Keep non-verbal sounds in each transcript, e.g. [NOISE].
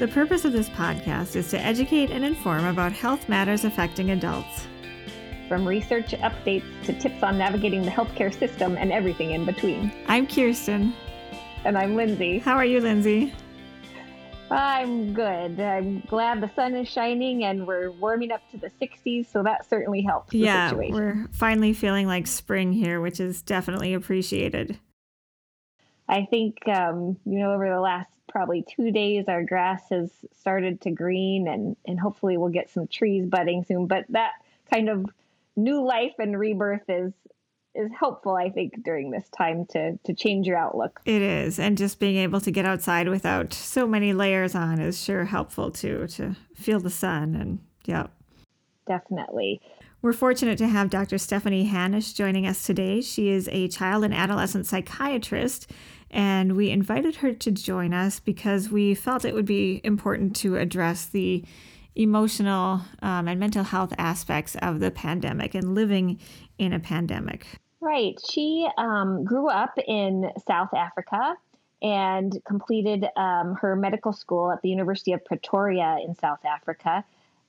The purpose of this podcast is to educate and inform about health matters affecting adults. From research updates to tips on navigating the healthcare system and everything in between. I'm Kirsten. And I'm Lindsay. How are you, Lindsay? I'm good. I'm glad the sun is shining and we're warming up to the 60s, so that certainly helps. yeah, we're finally feeling like spring here, which is definitely appreciated. I think, um, you know, over the last probably two days, our grass has started to green and, and hopefully we'll get some trees budding soon. But that kind of new life and rebirth is is helpful, I think, during this time to to change your outlook. It is, and just being able to get outside without so many layers on is sure helpful too. To feel the sun and yeah, definitely. We're fortunate to have Dr. Stephanie Hanisch joining us today. She is a child and adolescent psychiatrist and we invited her to join us because we felt it would be important to address the emotional um, and mental health aspects of the pandemic and living in a pandemic. Right. She um, grew up in South Africa and completed um, her medical school at the University of Pretoria in South Africa,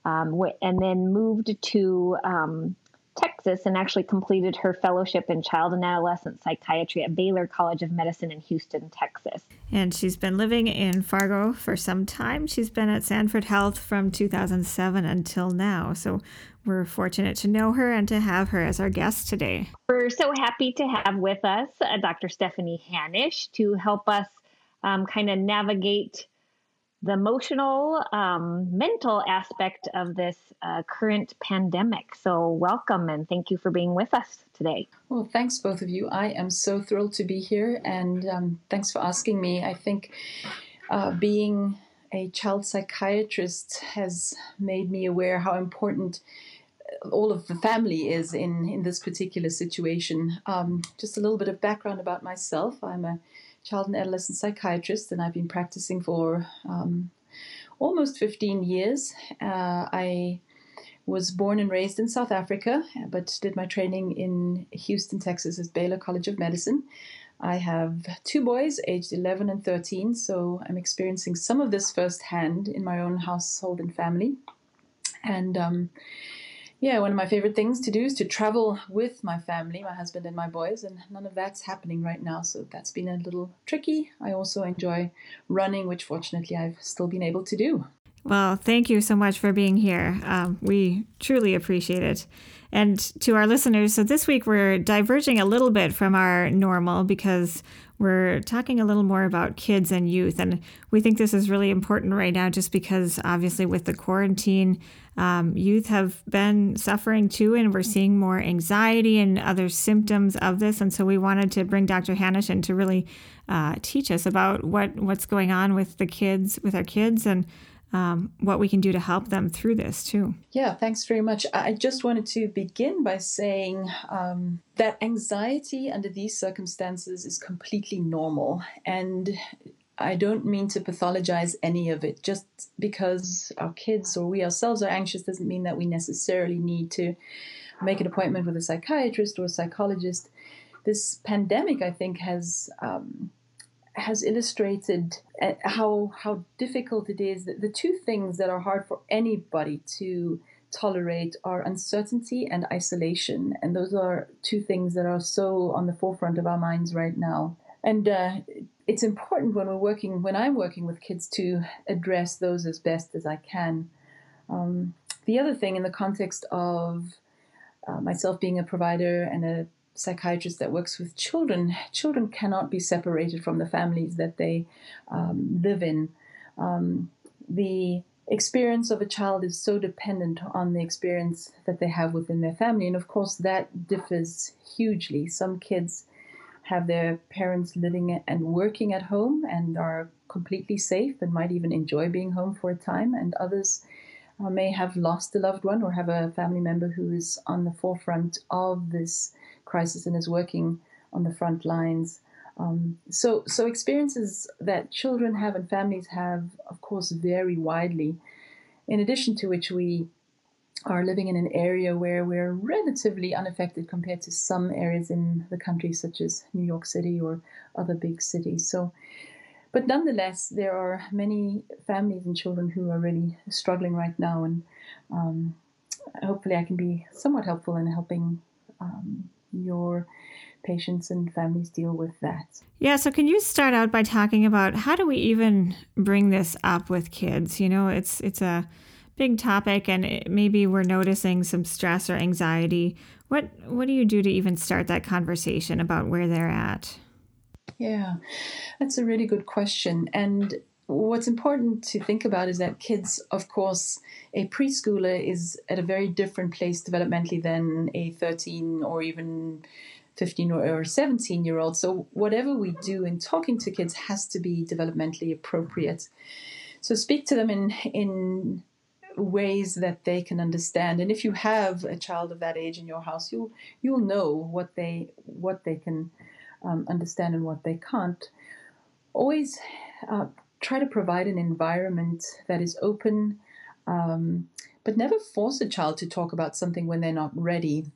um, and then moved to um, Texas and actually completed her fellowship in child and adolescent psychiatry at Baylor College of Medicine in Houston, Texas. And she's been living in Fargo for some time. She's been at Sanford Health from 2007 until now. So we're fortunate to know her and to have her as our guest today. We're so happy to have with us uh, Dr. Stephanie Hanisch to help us um, kind of navigate the emotional, um, mental aspect of this uh, current pandemic. So, welcome and thank you for being with us today. Well, thanks, both of you. I am so thrilled to be here, and um, thanks for asking me. I think uh, being a child psychiatrist has made me aware how important all of the family is in, in this particular situation. Um, just a little bit of background about myself. I'm a child and adolescent psychiatrist, and I've been practicing for um, almost 15 years. Uh, I was born and raised in South Africa, but did my training in Houston, Texas, at Baylor College of Medicine. I have two boys, aged 11 and 13, so I'm experiencing some of this firsthand in my own household and family. And um, yeah, one of my favorite things to do is to travel with my family, my husband and my boys, and none of that's happening right now. So that's been a little tricky. I also enjoy running, which fortunately I've still been able to do. Well, thank you so much for being here. Um, we truly appreciate it. And to our listeners, so this week we're diverging a little bit from our normal because we're talking a little more about kids and youth. And we think this is really important right now just because, obviously, with the quarantine, um, youth have been suffering too, and we're seeing more anxiety and other symptoms of this. And so we wanted to bring Dr. Hanisch in to really uh, teach us about what, what's going on with the kids, with our kids, and um, what we can do to help them through this too. Yeah, thanks very much. I just wanted to begin by saying um, that anxiety under these circumstances is completely normal. And I don't mean to pathologize any of it. Just because our kids or we ourselves are anxious doesn't mean that we necessarily need to make an appointment with a psychiatrist or a psychologist. This pandemic, I think, has um, has illustrated uh, how how difficult it is. The two things that are hard for anybody to tolerate are uncertainty and isolation, and those are two things that are so on the forefront of our minds right now. And uh, it's important when we're working, when I'm working with kids, to address those as best as I can. Um, the other thing, in the context of uh, myself being a provider and a psychiatrist that works with children, children cannot be separated from the families that they um, live in. Um, the experience of a child is so dependent on the experience that they have within their family, and of course, that differs hugely. Some kids have their parents living and working at home and are completely safe and might even enjoy being home for a time, and others uh, may have lost a loved one or have a family member who is on the forefront of this crisis and is working on the front lines. Um, so, so experiences that children have and families have, of course, vary widely. In addition to which, we are living in an area where we're relatively unaffected compared to some areas in the country, such as New York City or other big cities. So, but nonetheless, there are many families and children who are really struggling right now, and um, hopefully, I can be somewhat helpful in helping um, your patients and families deal with that. Yeah, so can you start out by talking about how do we even bring this up with kids? You know, it's it's a big topic and it, maybe we're noticing some stress or anxiety. What what do you do to even start that conversation about where they're at? Yeah. That's a really good question and what's important to think about is that kids, of course, a preschooler is at a very different place developmentally than a 13 or even 15 or 17 year old. So, whatever we do in talking to kids has to be developmentally appropriate. So, speak to them in, in ways that they can understand. And if you have a child of that age in your house, you'll, you'll know what they, what they can um, understand and what they can't. Always uh, try to provide an environment that is open, um, but never force a child to talk about something when they're not ready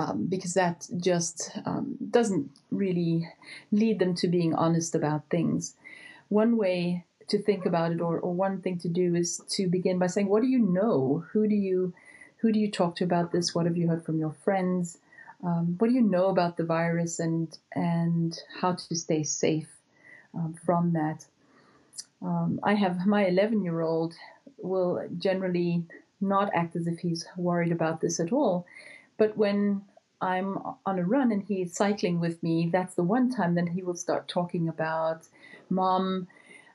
um, because that just um, doesn't really lead them to being honest about things. One way to think about it, or, or one thing to do, is to begin by saying, "What do you know? Who do you who do you talk to about this? What have you heard from your friends? Um, what do you know about the virus, and and how to stay safe um, from that?" Um, I have my 11 year old will generally not act as if he's worried about this at all. But when I'm on a run and he's cycling with me, that's the one time then he will start talking about, Mom,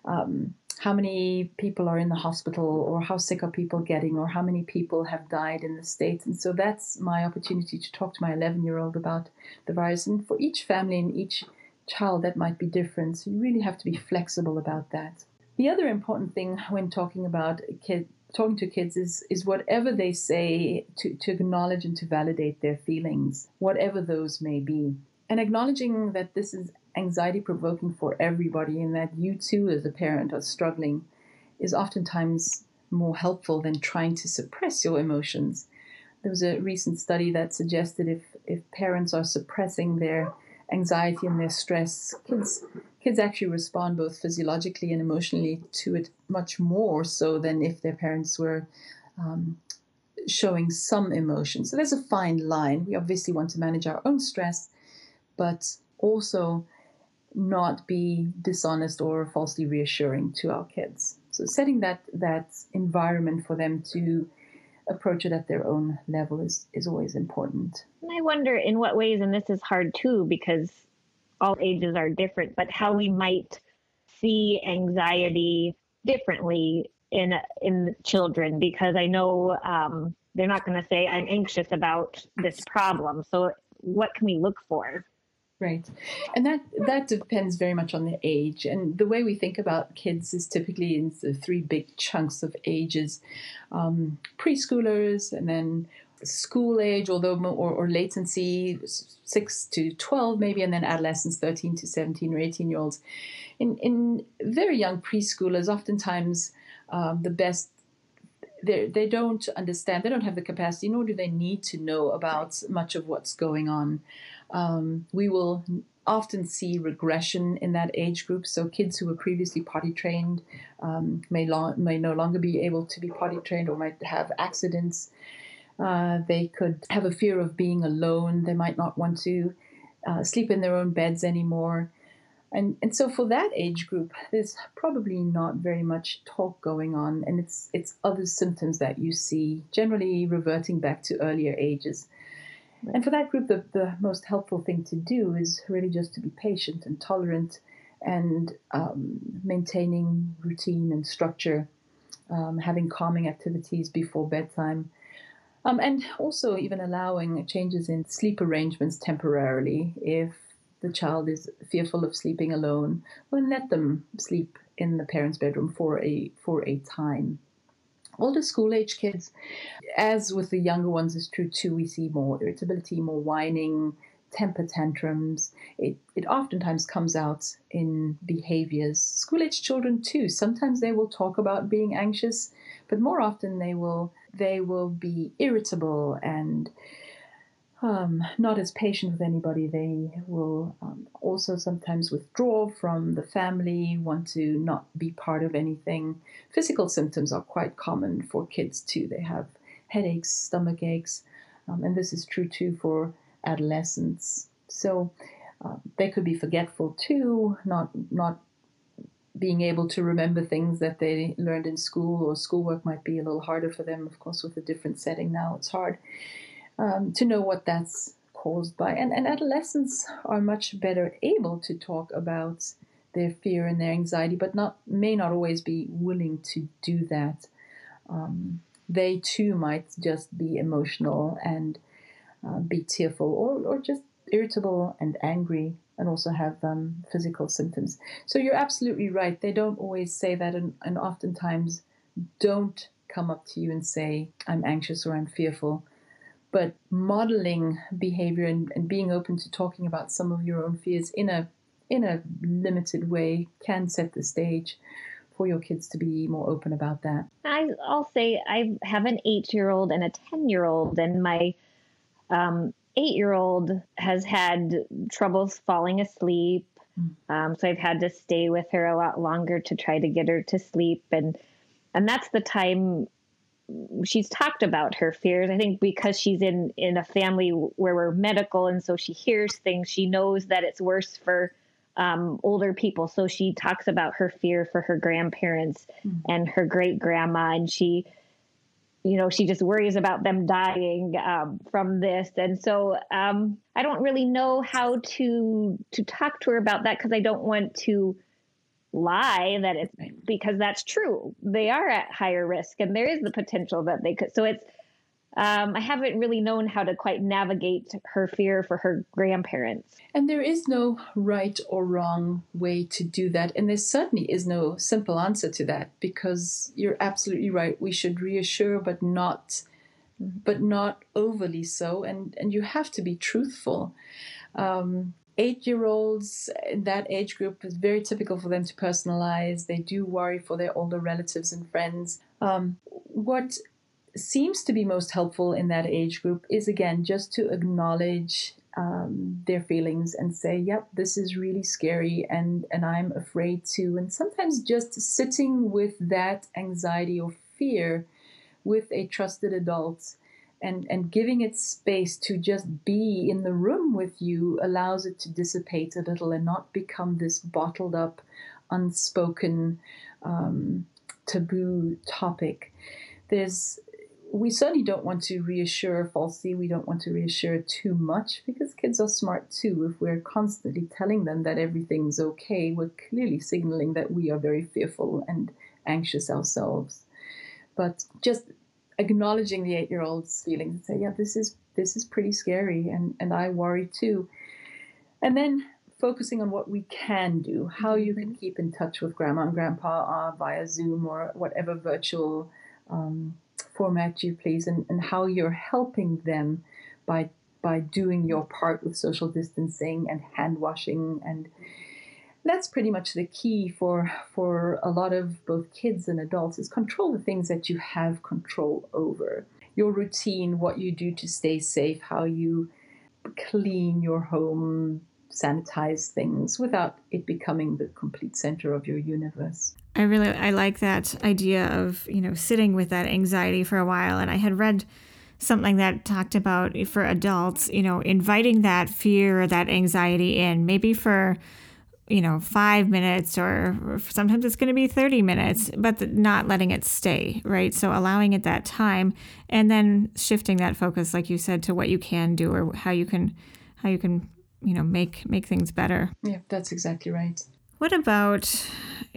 um, how many people are in the hospital, or how sick are people getting, or how many people have died in the States. And so that's my opportunity to talk to my 11 year old about the virus. And for each family and each child, that might be different. So you really have to be flexible about that. The other important thing when talking about talking to kids is is whatever they say to, to acknowledge and to validate their feelings, whatever those may be. And acknowledging that this is anxiety provoking for everybody and that you too as a parent are struggling is oftentimes more helpful than trying to suppress your emotions. There was a recent study that suggested if, if parents are suppressing their anxiety and their stress, kids kids actually respond both physiologically and emotionally to it much more so than if their parents were um, showing some emotion. So there's a fine line. We obviously want to manage our own stress, but also not be dishonest or falsely reassuring to our kids. So setting that that environment for them to approach it at their own level is, is always important. And I wonder in what ways, and this is hard too, because all ages are different, but how we might see anxiety differently in in children because I know um, they're not going to say I'm anxious about this problem. So what can we look for? Right, and that that depends very much on the age. And the way we think about kids is typically in the three big chunks of ages: um, preschoolers, and then school age, although or, or latency six to twelve maybe, and then adolescents thirteen to seventeen or eighteen year olds. In in very young preschoolers, oftentimes um, the best they they don't understand. They don't have the capacity, nor do they need to know about much of what's going on. Um, we will often see regression in that age group. So kids who were previously potty trained um, may long, may no longer be able to be potty trained or might have accidents. Uh, they could have a fear of being alone. They might not want to uh, sleep in their own beds anymore. And, and so for that age group, there's probably not very much talk going on, and it's it's other symptoms that you see, generally reverting back to earlier ages. And for that group, the, the most helpful thing to do is really just to be patient and tolerant and um, maintaining routine and structure, um, having calming activities before bedtime, um, and also even allowing changes in sleep arrangements temporarily if the child is fearful of sleeping alone, well, let them sleep in the parents' bedroom for a for a time. Older school age kids, as with the younger ones, is true too. We see more irritability, more whining, temper tantrums. It, it oftentimes comes out in behaviors. School age children too. Sometimes they will talk about being anxious, but more often they will they will be irritable and um, not as patient with anybody. They will um, also sometimes withdraw from the family, want to not be part of anything. Physical symptoms are quite common for kids too. They have headaches, stomach aches, um, and this is true too for adolescents. So uh, they could be forgetful too, not not being able to remember things that they learned in school or schoolwork might be a little harder for them. Of course, with a different setting now, it's hard um, to know what that's caused by. And, and adolescents are much better able to talk about their fear and their anxiety, but not may not always be willing to do that. Um, they too might just be emotional and uh, be tearful or, or just irritable and angry and also have um, physical symptoms. So you're absolutely right. They don't always say that and, and oftentimes don't come up to you and say, I'm anxious or I'm fearful. But modeling behavior and, and being open to talking about some of your own fears in a in a limited way can set the stage for your kids to be more open about that. I, will say I have an eight year old and a 10 year old, and my um, eight year old has had troubles falling asleep. Hmm. Um, so I've had to stay with her a lot longer to try to get her to sleep. And, and that's the time she's talked about her fears. I think because she's in, in a family where we're medical and so she hears things, she knows that it's worse for um, older people. So she talks about her fear for her grandparents mm. and her great grandma. And she, you know, she just worries about them dying um, from this, and so um, I don't really know how to to talk to her about that because I don't want to lie that it's because that's true. They are at higher risk, and there is the potential that they could. So it's um, I haven't really known how to quite navigate her fear for her grandparents. And there is no right or wrong way to do that. And there certainly is no simple answer to that because you're absolutely right. We should reassure, but not but not overly so and and you have to be truthful um, eight year olds in that age group is very typical for them to personalize they do worry for their older relatives and friends um, what seems to be most helpful in that age group is again just to acknowledge um, their feelings and say, "Yep, this is really scary, and and I'm afraid too." And sometimes just sitting with that anxiety or fear with a trusted adult and and giving it space to just be in the room with you allows it to dissipate a little and not become this bottled up, unspoken, um, taboo topic. There's we certainly don't want to reassure falsely. We don't want to reassure too much because kids are smart too. If we're constantly telling them that everything's okay, we're clearly signaling that we are very fearful and anxious ourselves. But just acknowledging the eight-year-old's feelings and say, "Yeah, this is this is pretty scary, and and I worry too," and then focusing on what we can do, how you can keep in touch with grandma and grandpa uh, via Zoom or whatever virtual. Um, format you please and, and how you're helping them by by doing your part with social distancing and hand washing and that's pretty much the key for for a lot of both kids and adults is control the things that you have control over your routine what you do to stay safe how you clean your home sanitize things without it becoming the complete center of your universe. I really I like that idea of, you know, sitting with that anxiety for a while and I had read something that talked about for adults, you know, inviting that fear or that anxiety in maybe for you know, five minutes or sometimes it's going to be 30 minutes, but not letting it stay, right? So allowing it that time and then shifting that focus, like you said, to what you can do or how you can, how you can you know make make things better yeah that's exactly right what about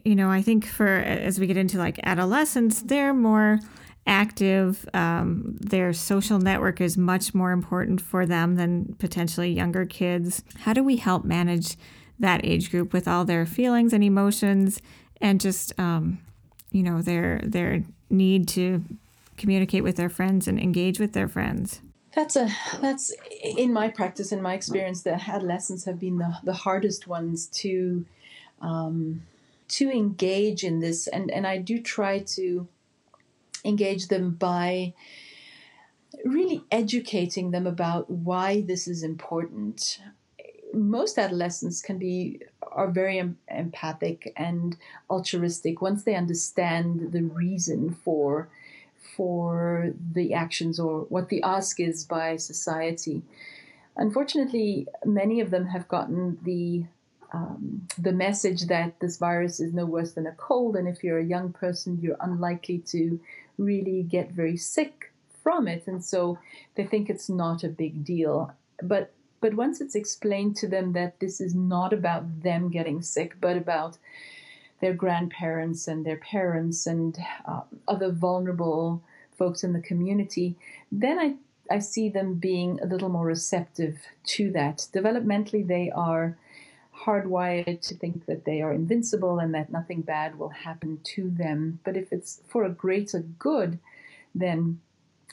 you know i think for as we get into like adolescence, they're more active. Um, their social network is much more important for them than potentially younger kids. How do we help manage that age group with all their feelings and emotions and just, um, you know, their their need to communicate with their friends and engage with their friends? That's a that's in my practice, in my experience, the adolescents have been the, the hardest ones to um, to engage in this, and and I do try to engage them by really educating them about why this is important. Most adolescents can be are very em- empathic and altruistic once they understand the reason for for the actions or what the ask is by society. Unfortunately, many of them have gotten the um, the message that this virus is no worse than a cold, and if you're a young person, you're unlikely to really get very sick from it, and so they think it's not a big deal. But but once it's explained to them that this is not about them getting sick, but about their grandparents and their parents and uh, other vulnerable folks in the community, then I I see them being a little more receptive to that. Developmentally, they are hardwired to think that they are invincible and that nothing bad will happen to them. But if it's for a greater good, then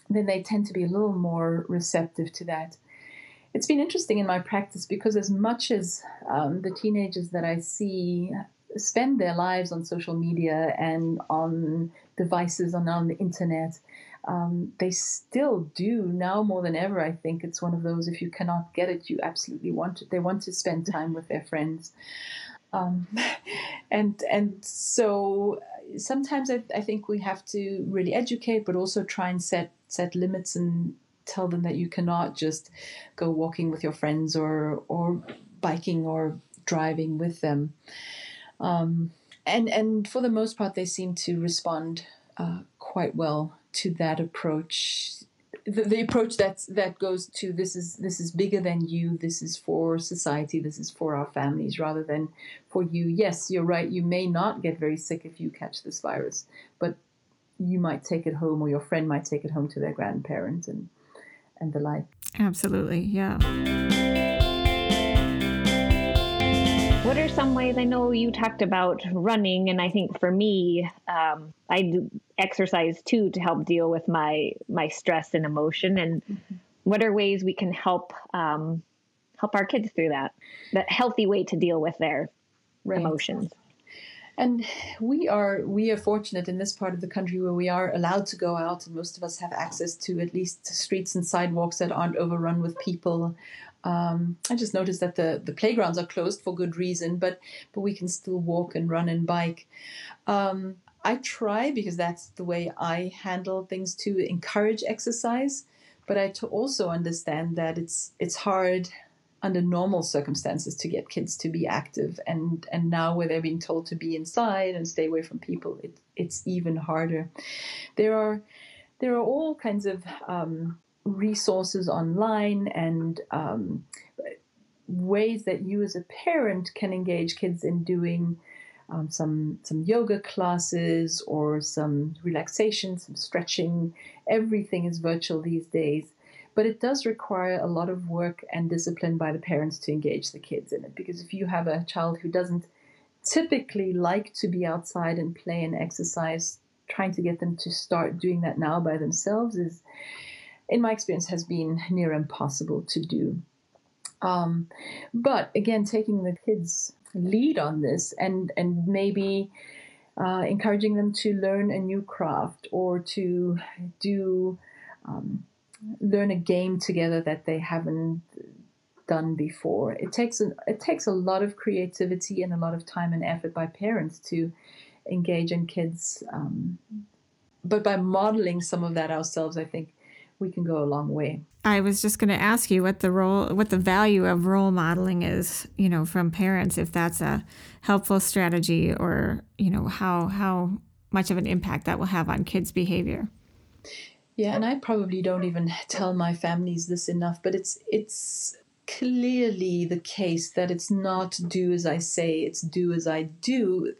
then they tend to be a little more receptive to that. It's been interesting in my practice because as much as um, the teenagers that I see spend their lives on social media and on devices and on the internet, um, they still do now more than ever. I think it's one of those if you cannot get it, you absolutely want it. They want to spend time with their friends, um, [LAUGHS] and and so sometimes I, I think we have to really educate, but also try and set set limits and tell them that you cannot just go walking with your friends or or biking or driving with them. Um, and and for the most part, they seem to respond uh, quite well to that approach the, the, approach that that goes to this is this is bigger than you this is for society this is for our families rather than for you yes you're right you may not get very sick if you catch this virus but you might take it home or your friend might take it home to their grandparents and and the like absolutely yeah what are some ways? I know you talked about running, and I think for me, um, I do exercise too to help deal with my my stress and emotion. And mm-hmm. what are ways we can help um, help our kids through that? That healthy way to deal with their right. emotions. And we are we are fortunate in this part of the country where we are allowed to go out, and most of us have access to at least streets and sidewalks that aren't overrun with people. Um, I just noticed that the, the playgrounds are closed for good reason, but but we can still walk and run and bike. Um, I try because that's the way I handle things to encourage exercise, but I to also understand that it's it's hard under normal circumstances to get kids to be active, and and now where they're being told to be inside and stay away from people, it, it's even harder. There are there are all kinds of um, resources online and um, ways that you as a parent can engage kids in doing um, some some yoga classes or some relaxation, some stretching. Everything is virtual these days, but it does require a lot of work and discipline by the parents to engage the kids in it. Because if you have a child who doesn't typically like to be outside and play and exercise, trying to get them to start doing that now by themselves is in my experience, has been near impossible to do. Um, but again, taking the kids' lead on this and and maybe uh, encouraging them to learn a new craft or to do um, learn a game together that they haven't done before. It takes a, it takes a lot of creativity and a lot of time and effort by parents to engage in kids. Um, but by modeling some of that ourselves, I think we can go a long way. I was just going to ask you what the role, what the value of role modeling is, you know, from parents, if that's a helpful strategy, or you know, how how much of an impact that will have on kids' behavior. Yeah, and I probably don't even [LAUGHS] tell my families this enough, but it's it's clearly the case that it's not do as I say, it's do as I do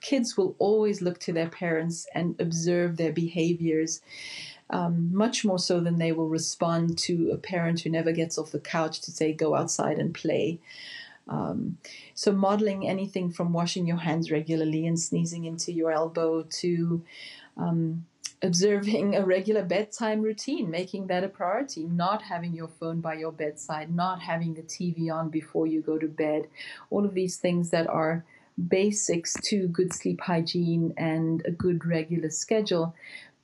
kids will always look to their parents and observe their behaviors. Um, much more so than they will respond to a parent who never gets off the couch to say, go outside and play. Um, so, modeling anything from washing your hands regularly and sneezing into your elbow to um, observing a regular bedtime routine, making that a priority, not having your phone by your bedside, not having the TV on before you go to bed, all of these things that are basics to good sleep hygiene and a good regular schedule.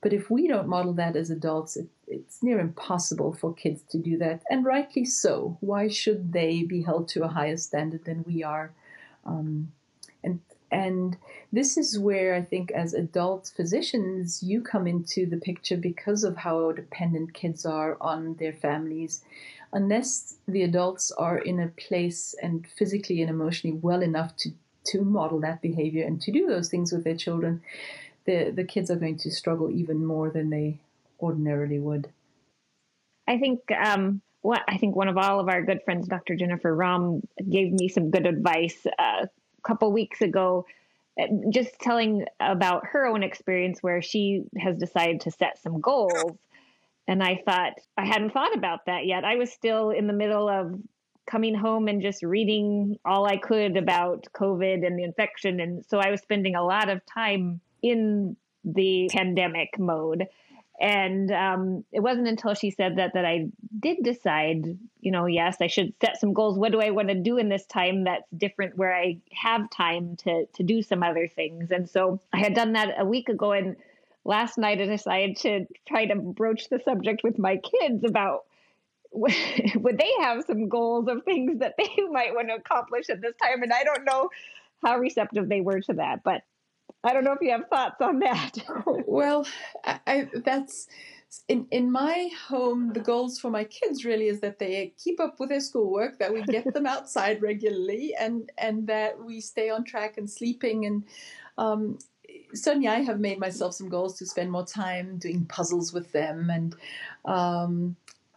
But if we don't model that as adults, it, it's near impossible for kids to do that, and rightly so. Why should they be held to a higher standard than we are? Um, and this is where I think, as adult physicians, you come into the picture because of how dependent kids are on their families. Unless the adults are in a place and physically and emotionally well enough to, to model that behavior and to do those things with their children, the, the kids are going to struggle even more than they ordinarily would. I think um, what I think one of all of our good friends, Dr. Jennifer Romm, gave me some good advice uh, couple weeks ago uh, just telling about her own experience where she has decided to set some goals. And I thought, I hadn't thought about that yet. I was still in the middle of coming home and just reading all I could about COVID and the infection. And so I was spending a lot of time in the pandemic mode. And um, it wasn't until she said that that I did decide, you know, yes, I should set some goals. What do I want to do in this time that's different, where I have time to to do some other things? And so I had done that a week ago, and last night I decided to try to broach the subject with my kids about [LAUGHS] would they have some goals of things that they [LAUGHS] might want to accomplish at this time, and I don't know how receptive they were to that, but I don't know if you have thoughts on that. well, I, I, that's in in my home. The goals for my kids really is that they keep up with their schoolwork, that we get them [LAUGHS] outside regularly, and and that we stay on track and sleeping. And um, certainly, I have made myself some goals to spend more time doing puzzles with them, and um,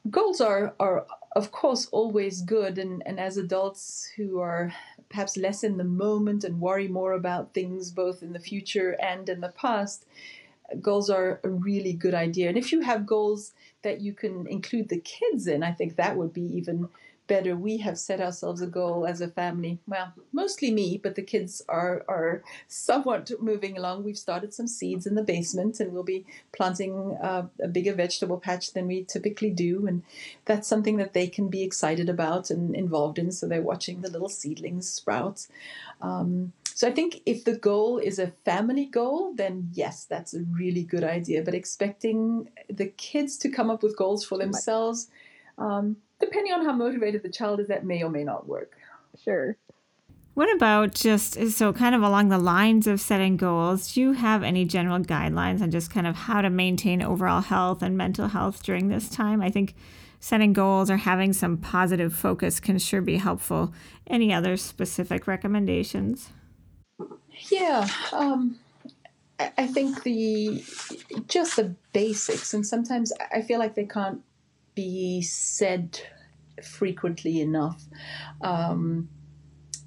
goals are are of course always good. And and as adults who are perhaps less in the moment and worry more about things both in the future and in the past, goals are a really good idea. And if you have goals that you can include the kids in, I think that would be even better. We have set ourselves a goal as a family. Well, mostly me, but the kids are are somewhat moving along. We've started some seeds in the basement, and we'll be planting uh, a bigger vegetable patch than we typically do. And that's something that they can be excited about and involved in. So they're watching the little seedlings sprout. Um, so I think if the goal is a family goal, then yes, that's a really good idea. But expecting the kids to come up with goals for themselves. Um, depending on how motivated the child is, that may or may not work. Sure. What about just so kind of along the lines of setting goals? Do you have any general guidelines on just kind of how to maintain overall health and mental health during this time? I think setting goals or having some positive focus can sure be helpful. Any other specific recommendations? Yeah, um, I think the just the basics, and sometimes I feel like they can't be said frequently enough. Um,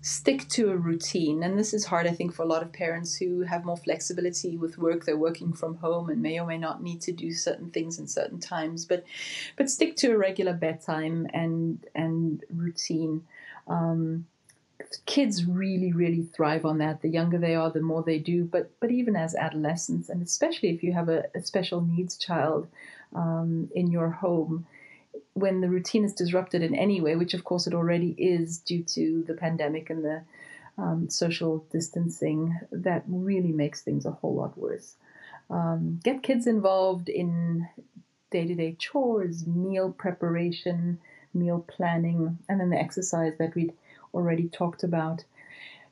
stick to a routine. And this is hard, I think, for a lot of parents who have more flexibility with work. They're working from home and may or may not need to do certain things in certain times. But but stick to a regular bedtime and and routine. Um, kids really really thrive on that the younger they are the more they do but but even as adolescents and especially if you have a, a special needs child um, in your home when the routine is disrupted in any way, which of course it already is due to the pandemic and the um, social distancing, that really makes things a whole lot worse. Um, get kids involved in day to day chores, meal preparation, meal planning, and then the exercise that we'd already talked about.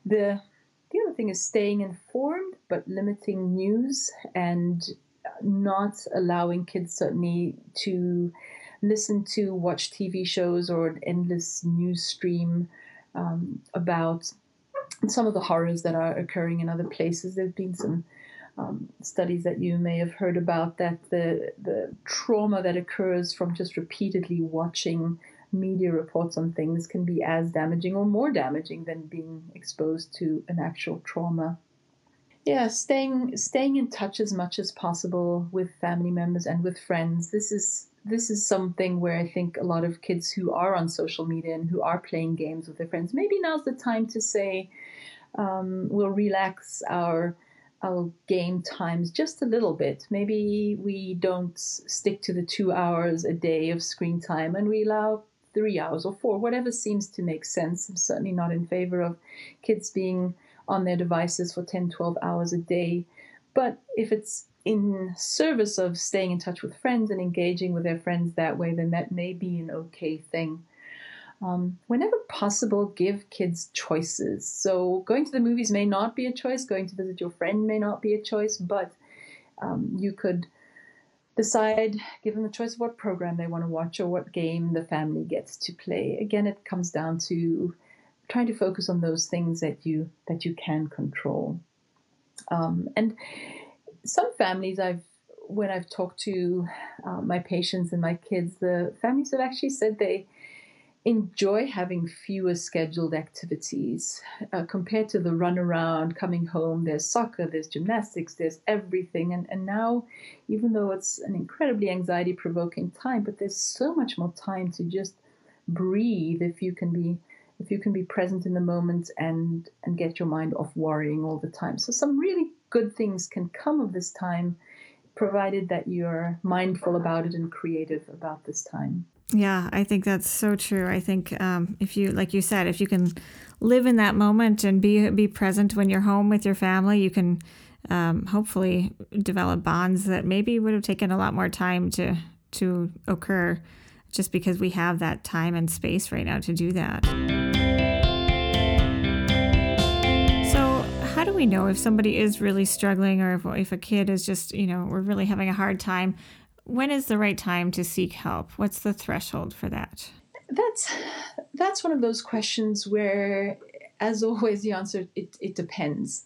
The the other thing is staying informed, but limiting news and not allowing kids certainly to listen to, watch TV shows or an endless news stream um, about some of the horrors that are occurring in other places. There's been some um, studies that you may have heard about that the the trauma that occurs from just repeatedly watching media reports on things can be as damaging or more damaging than being exposed to an actual trauma. Yeah, staying staying in touch as much as possible with family members and with friends. This is this is something where I think a lot of kids who are on social media and who are playing games with their friends, maybe now's the time to say, um, we'll relax our our game times just a little bit. Maybe we don't stick to the two hours a day of screen time and we allow three hours or four, whatever seems to make sense. I'm certainly not in favor of kids being on their devices for 10, 12 hours a day. But if it's in service of staying in touch with friends and engaging with their friends that way, then that may be an okay thing. Um, whenever possible, give kids choices. So, going to the movies may not be a choice, going to visit your friend may not be a choice, but um, you could decide, give them the choice of what program they want to watch or what game the family gets to play. Again, it comes down to trying to focus on those things that you that you can control. Um, and some families I've when I've talked to uh, my patients and my kids, the families have actually said they enjoy having fewer scheduled activities uh, compared to the run around coming home there's soccer there's gymnastics there's everything and, and now even though it's an incredibly anxiety provoking time but there's so much more time to just breathe if you can be if you can be present in the moment and and get your mind off worrying all the time so some really good things can come of this time provided that you're mindful about it and creative about this time yeah, I think that's so true. I think um, if you, like you said, if you can live in that moment and be be present when you're home with your family, you can um, hopefully develop bonds that maybe would have taken a lot more time to to occur, just because we have that time and space right now to do that. How do we know if somebody is really struggling, or if, if a kid is just, you know, we're really having a hard time? when is the right time to seek help? What's the threshold for that? That's that's one of those questions where, as [LAUGHS] always, the answer it, it depends.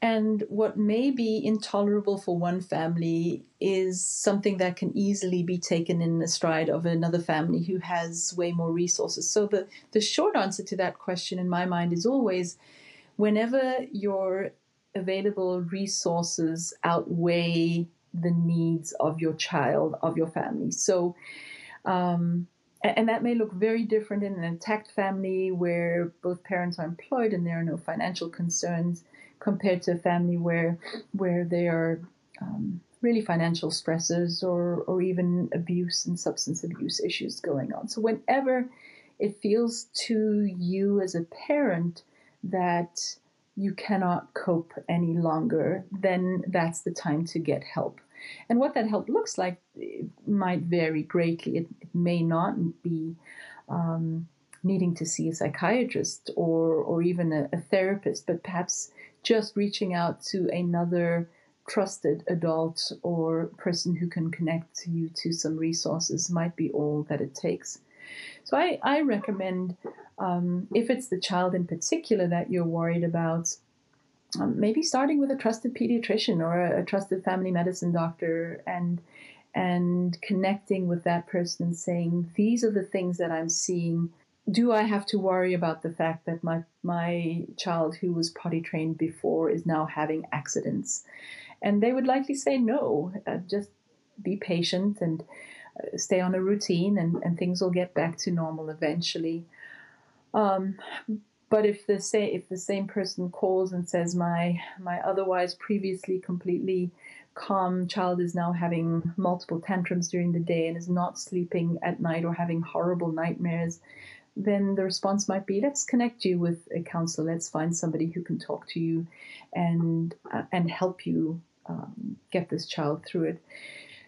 And what may be intolerable for one family is something that can easily be taken in the stride of another family who has way more resources. So the, the short answer to that question in my mind is always whenever your available resources outweigh the needs of your child, of your family. So, um, and that may look very different in an intact family where both parents are employed and there are no financial concerns compared to a family where where there are um, really financial stresses or or even abuse and substance abuse issues going on. So whenever it feels to you as a parent that you cannot cope any longer, then that's the time to get help. And what that help looks like might vary greatly. It, it may not be um, needing to see a psychiatrist or, or even a, a therapist, but perhaps just reaching out to another trusted adult or person who can connect you to some resources might be all that it takes. So I, I recommend, um, if it's the child in particular that you're worried about, um, maybe starting with a trusted pediatrician or a, a, trusted family medicine doctor and and connecting with that person and saying these are the things that I'm seeing. Do I have to worry about the fact that my my child who was potty trained before is now having accidents? And they would likely say no. Uh, just be patient and stay on a routine, and, and things will get back to normal eventually. Um, but if the say if the same person calls and says my my otherwise previously completely calm child is now having multiple tantrums during the day and is not sleeping at night or having horrible nightmares, then the response might be let's connect you with a counselor. Let's find somebody who can talk to you and uh, and help you um, get this child through it.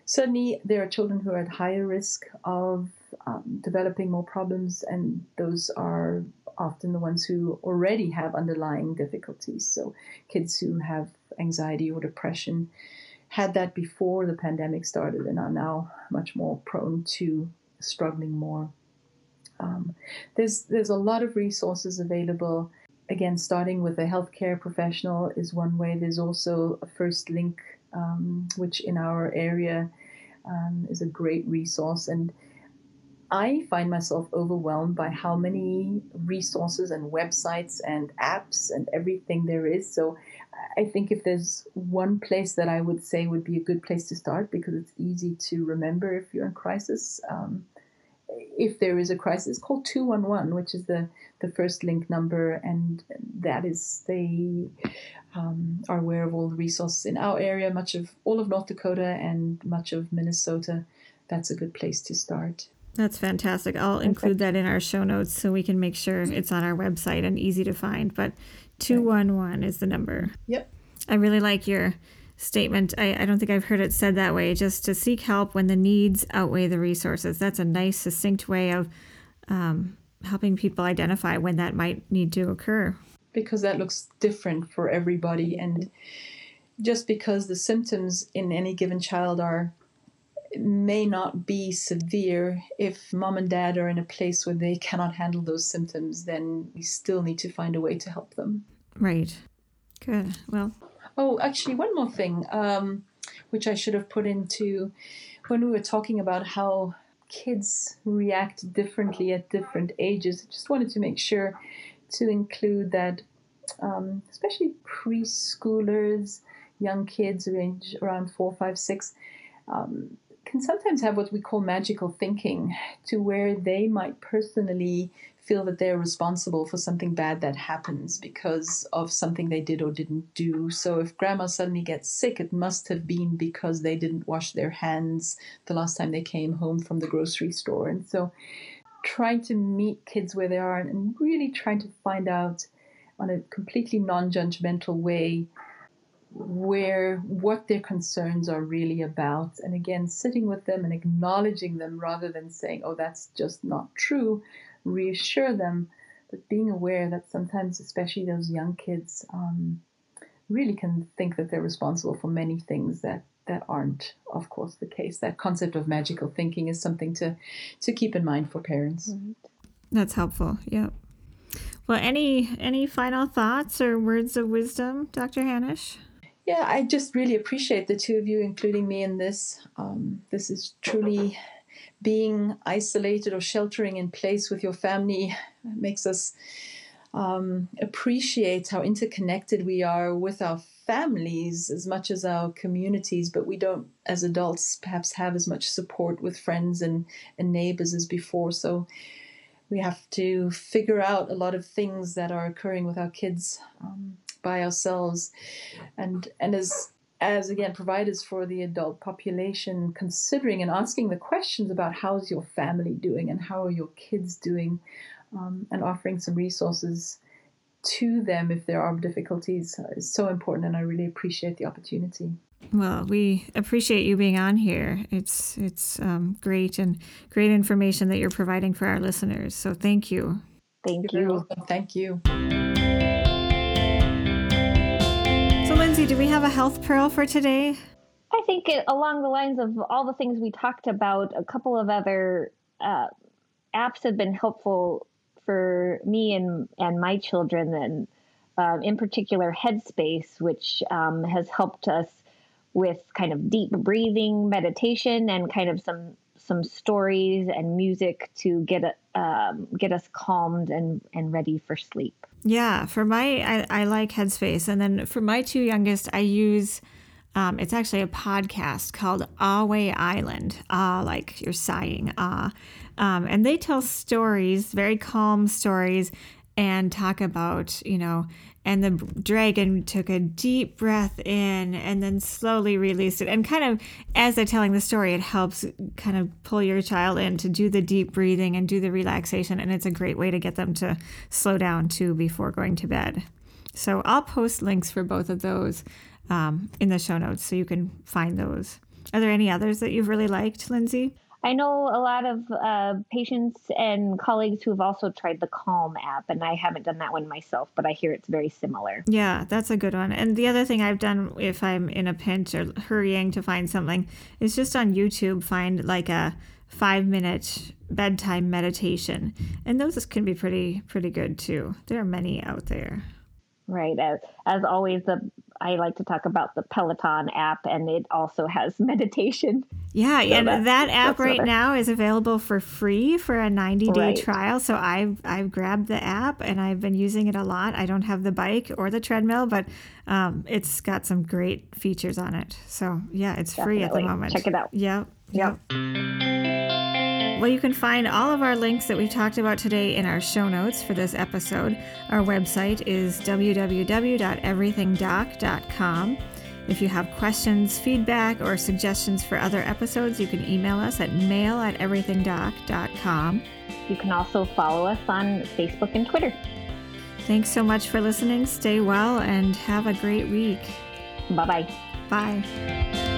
Certainly, there are children who are at higher risk of um, developing more problems, and those are often the ones who already have underlying difficulties. So, kids who have anxiety or depression had that before the pandemic started and are now much more prone to struggling more. Um, there's there's a lot of resources available. Again, starting with a healthcare professional is one way. There's also a First Link, um, which in our area um, is a great resource and I find myself overwhelmed by how many resources and websites and apps and everything there is. So I think if there's one place that I would say would be a good place to start because it's easy to remember if you're in crisis. Um, if there is a crisis, call 211, which is the, the first link number, and that is they um, are aware of all the resources in our area, much of all of North Dakota and much of Minnesota. That's a good place to start. That's fantastic. I'll include that in our show notes so we can make sure it's on our website and easy to find. But 211 is the number. Yep. I really like your statement. I, I don't think I've heard it said that way. Just to seek help when the needs outweigh the resources. That's a nice, succinct way of um, helping people identify when that might need to occur. Because that looks different for everybody. And just because the symptoms in any given child are may not be severe if mom and dad are in a place where they cannot handle those symptoms then we still need to find a way to help them right good well oh actually one more thing um, which i should have put into when we were talking about how kids react differently at different ages i just wanted to make sure to include that um, especially preschoolers young kids range around four five six um, can sometimes have what we call magical thinking, to where they might personally feel that they're responsible for something bad that happens because of something they did or didn't do. So if grandma suddenly gets sick, it must have been because they didn't wash their hands the last time they came home from the grocery store. And so trying to meet kids where they are and really trying to find out on a completely non judgmental way where what their concerns are really about and again sitting with them and acknowledging them rather than saying oh that's just not true reassure them but being aware that sometimes especially those young kids um, really can think that they're responsible for many things that that aren't of course the case. That concept of magical thinking is something to to keep in mind for parents. That's helpful. Yeah. well any any final thoughts or words of wisdom dr hanisch yeah, I just really appreciate the two of you including me in this. Um, this is truly being isolated or sheltering in place with your family makes us um, appreciate how interconnected we are with our families as much as our communities, but we don't, as adults, perhaps have as much support with friends and, and neighbors as before. So we have to figure out a lot of things that are occurring with our kids. Um, by ourselves and and as as again providers for the adult population considering and asking the questions about how's your family doing and how are your kids doing um, and offering some resources to them if there are difficulties is so important and i really appreciate the opportunity well, we appreciate you being on here. It's it's um, great and great information that you're providing for our listeners. So thank you. Thank you. Thank you. Do we have a health pearl for today? I think it, along the lines of all the things we talked about, a couple of other uh, apps have been helpful for me and, and my children, and uh, in particular, Headspace, which um, has helped us with kind of deep breathing meditation and kind of some some stories and music to get um, get us calmed and and ready for sleep. Yeah, for my I, I like Headspace, and then for my two youngest, I use. Um, it's actually a podcast called Ahway Island. Ah, like you're sighing. Ah, um, and they tell stories, very calm stories, and talk about you know and the dragon took a deep breath in and then slowly released it. And kind of as they're telling the story it helps kind of pull your child in to do the deep breathing and do the relaxation. And it's a great way to get them to slow down too before going to bed. So i'll post links for both of those um, in the show notes so you can find those. Are there any others that you've really liked lindsay I know a lot of uh, patients and colleagues who have also tried the Calm app, and I haven't done that one myself, but I hear it's very similar. Yeah, that's a good one. And the other thing I've done if I'm in a pinch or hurrying to find something is just on YouTube find like a five minute bedtime meditation, and those can be pretty pretty good too. There are many out there. Right. As, as always, the I like to talk about the Peloton app, and it also has [LAUGHS] meditation. Yeah, so and that, that app right now is available for free for a 90 day right. trial. So I've I've grabbed the app and I've been using it a lot. I don't have the bike or the treadmill, but um, it's got some great features on it. So yeah, it's Definitely. free at the moment. Check it out. Yep. Yep. Well, you can find all of our links that we've talked about today in our show notes for this episode. Our website is www.everythingdoc.com. If you have questions, feedback, or suggestions for other episodes, you can email us at mail at everythingdoc.com. You can also follow us on Facebook and Twitter. Thanks so much for listening. Stay well and have a great week. Bye-bye. Bye.